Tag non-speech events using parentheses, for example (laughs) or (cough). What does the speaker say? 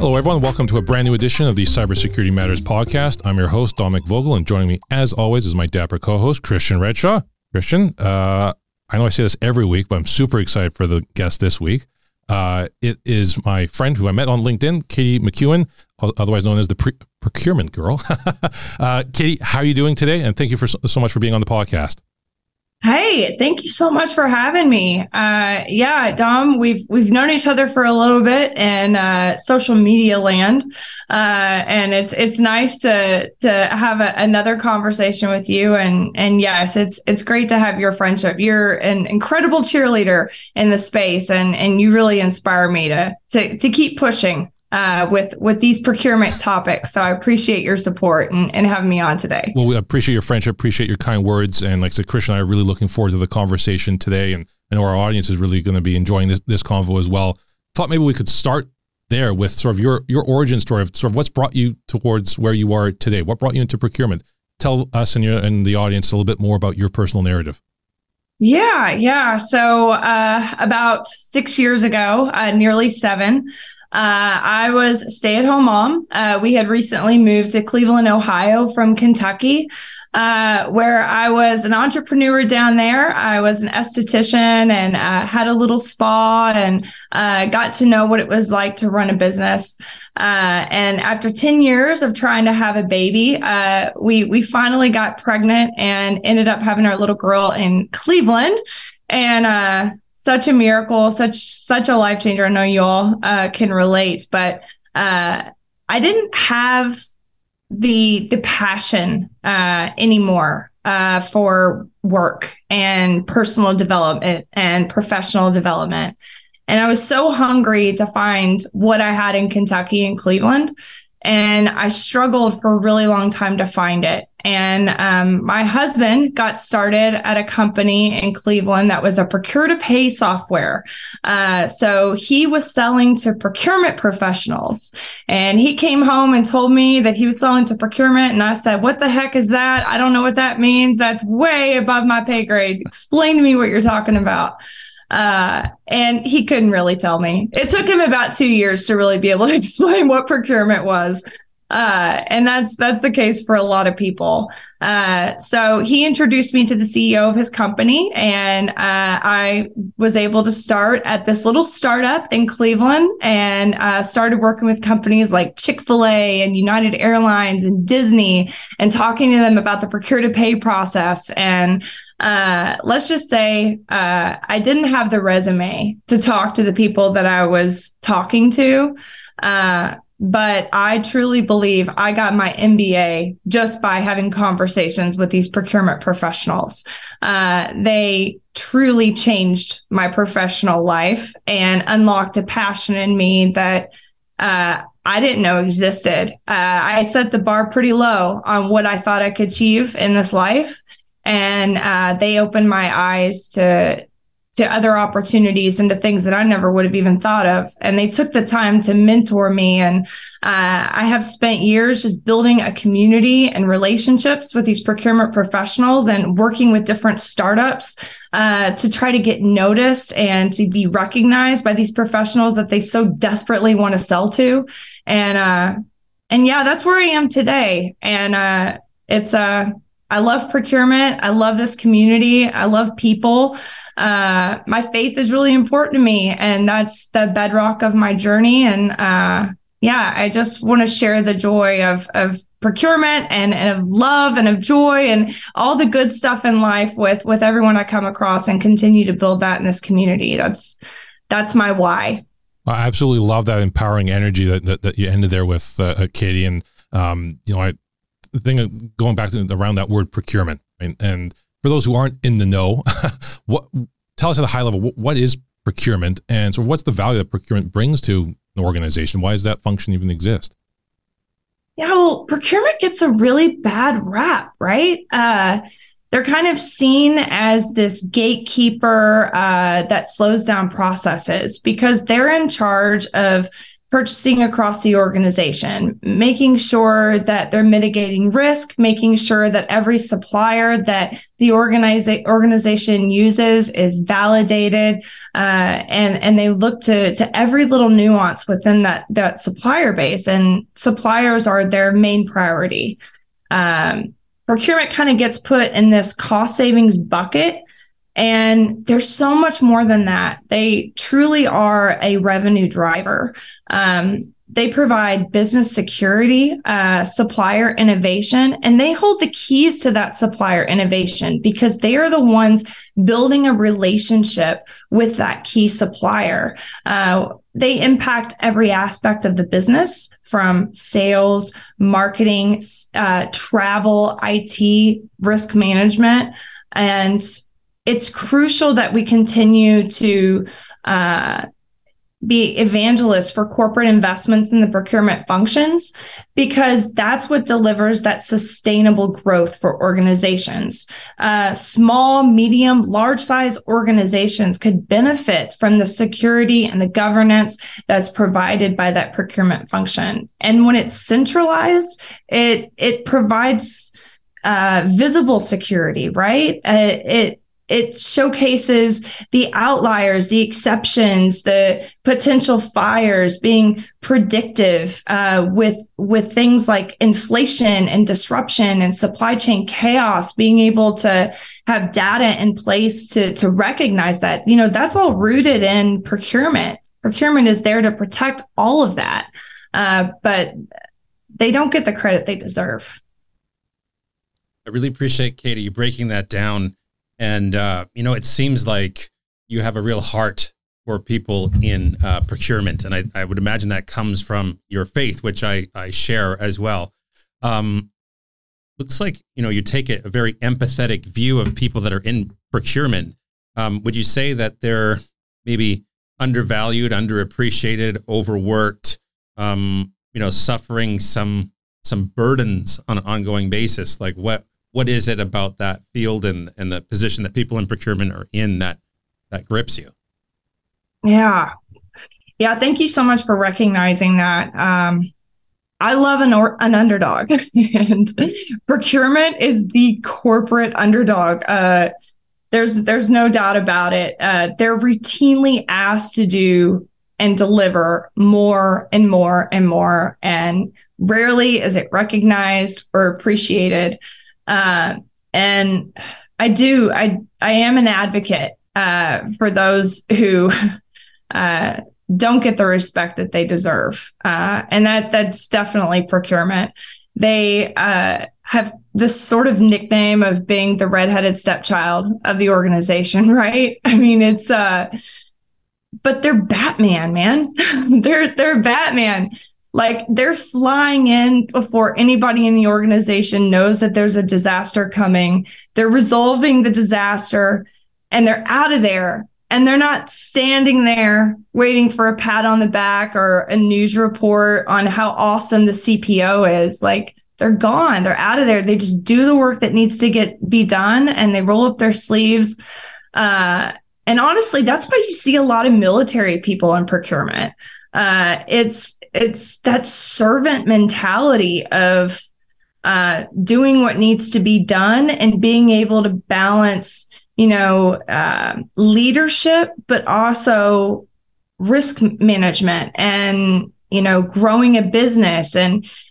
Hello, everyone. Welcome to a brand new edition of the Cybersecurity Matters podcast. I'm your host, Dominic Vogel, and joining me, as always, is my dapper co host, Christian Redshaw. Christian, uh, I know I say this every week, but I'm super excited for the guest this week. Uh, it is my friend who I met on LinkedIn, Katie McEwen, otherwise known as the pre- procurement girl. (laughs) uh, Katie, how are you doing today? And thank you for so, so much for being on the podcast. Hey, thank you so much for having me. Uh, yeah, Dom, we've we've known each other for a little bit in uh, social media land, uh, and it's it's nice to to have a, another conversation with you. And and yes, it's it's great to have your friendship. You're an incredible cheerleader in the space, and and you really inspire me to to to keep pushing uh, with with these procurement topics. So I appreciate your support and, and having me on today. Well, we appreciate your friendship, appreciate your kind words, and like I said, Christian and I are really looking forward to the conversation today, and I know our audience is really going to be enjoying this this convo as well. Thought maybe we could start there with sort of your your origin story of sort of what's brought you towards where you are today. What brought you into procurement? Tell us and your and the audience a little bit more about your personal narrative. Yeah, yeah. So uh, about six years ago, uh, nearly seven, uh, I was stay at home mom. Uh, we had recently moved to Cleveland, Ohio from Kentucky, uh, where I was an entrepreneur down there. I was an esthetician and uh, had a little spa and uh, got to know what it was like to run a business. Uh, and after 10 years of trying to have a baby, we, we finally got pregnant and ended up having our little girl in Cleveland. And such a miracle, such such a life changer. I know you all uh, can relate, but uh, I didn't have the the passion uh, anymore uh, for work and personal development and professional development. And I was so hungry to find what I had in Kentucky and Cleveland. And I struggled for a really long time to find it. And um, my husband got started at a company in Cleveland that was a procure to pay software. Uh, so he was selling to procurement professionals. And he came home and told me that he was selling to procurement. And I said, What the heck is that? I don't know what that means. That's way above my pay grade. Explain to me what you're talking about. Uh, and he couldn't really tell me. It took him about two years to really be able (laughs) to explain what procurement was. Uh, and that's that's the case for a lot of people. Uh, so he introduced me to the CEO of his company, and uh, I was able to start at this little startup in Cleveland, and uh, started working with companies like Chick Fil A and United Airlines and Disney, and talking to them about the procure to pay process. And uh, let's just say uh, I didn't have the resume to talk to the people that I was talking to. Uh, but I truly believe I got my MBA just by having conversations with these procurement professionals. Uh, they truly changed my professional life and unlocked a passion in me that uh, I didn't know existed. Uh, I set the bar pretty low on what I thought I could achieve in this life. And uh, they opened my eyes to to other opportunities and to things that I never would have even thought of. And they took the time to mentor me. And uh, I have spent years just building a community and relationships with these procurement professionals and working with different startups uh, to try to get noticed and to be recognized by these professionals that they so desperately want to sell to. And, uh, and yeah, that's where I am today. And, uh, it's, uh, I love procurement. I love this community. I love people uh, my faith is really important to me, and that's the bedrock of my journey. And uh, yeah, I just want to share the joy of of procurement and, and of love and of joy and all the good stuff in life with with everyone I come across, and continue to build that in this community. That's that's my why. I absolutely love that empowering energy that that, that you ended there with, uh, Katie. And um, you know, I thing going back to around that word procurement, right? and for those who aren't in the know, (laughs) what tell us at a high level what, what is procurement and so what's the value that procurement brings to an organization? Why does that function even exist? Yeah, well, procurement gets a really bad rap, right? Uh, they're kind of seen as this gatekeeper uh, that slows down processes because they're in charge of purchasing across the organization, making sure that they're mitigating risk, making sure that every supplier that the organiza- organization uses is validated, uh, and and they look to to every little nuance within that that supplier base, and suppliers are their main priority. Um, procurement kind of gets put in this cost savings bucket and there's so much more than that. They truly are a revenue driver. Um, they provide business security, uh, supplier innovation, and they hold the keys to that supplier innovation because they are the ones building a relationship with that key supplier. Uh, they impact every aspect of the business from sales, marketing, uh, travel, IT, risk management. And it's crucial that we continue to uh, be evangelists for corporate investments in the procurement functions because that's what delivers that sustainable growth for organizations. Uh, small, medium, large size organizations could benefit from the security and the governance that's provided by that procurement function. And when it's centralized, it it provides uh, visible security, right? Uh, it it showcases the outliers, the exceptions, the potential fires, being predictive uh, with with things like inflation and disruption and supply chain chaos. Being able to have data in place to to recognize that, you know, that's all rooted in procurement. Procurement is there to protect all of that, uh, but they don't get the credit they deserve. I really appreciate Katie breaking that down and, uh, you know, it seems like you have a real heart for people in uh, procurement. And I, I would imagine that comes from your faith, which I, I share as well. Um, looks like, you know, you take a, very empathetic view of people that are in procurement. Um, would you say that they're maybe undervalued, underappreciated, overworked, um, you know, suffering some some burdens on an ongoing basis? Like what what is it about that field and and the position that people in procurement are in that that grips you? Yeah, yeah. Thank you so much for recognizing that. Um, I love an or, an underdog, (laughs) and procurement is the corporate underdog. Uh, there's there's no doubt about it. Uh, they're routinely asked to do and deliver more and more and more, and rarely is it recognized or appreciated. Uh, and I do, I, I am an advocate uh, for those who (laughs) uh, don't get the respect that they deserve. Uh, and that that's definitely procurement. They uh, have this sort of nickname of being the redheaded stepchild of the organization, (laughs) right? I mean, it's uh but they're Batman, man. (laughs) they're they're Batman. Like they're flying in before anybody in the organization knows that there's a disaster coming. They're resolving the disaster and they're out of there. And they're not standing there waiting for a pat on the back or a news report on how awesome the CPO is. Like they're gone. They're out of there. They just do the work that needs to get be done and they roll up their sleeves. Uh, and honestly, that's why you see a lot of military people in procurement. Uh, it's it's that servant mentality of uh, doing what needs to be done and being able to balance, you know, uh, leadership, but also risk management and you know growing a business and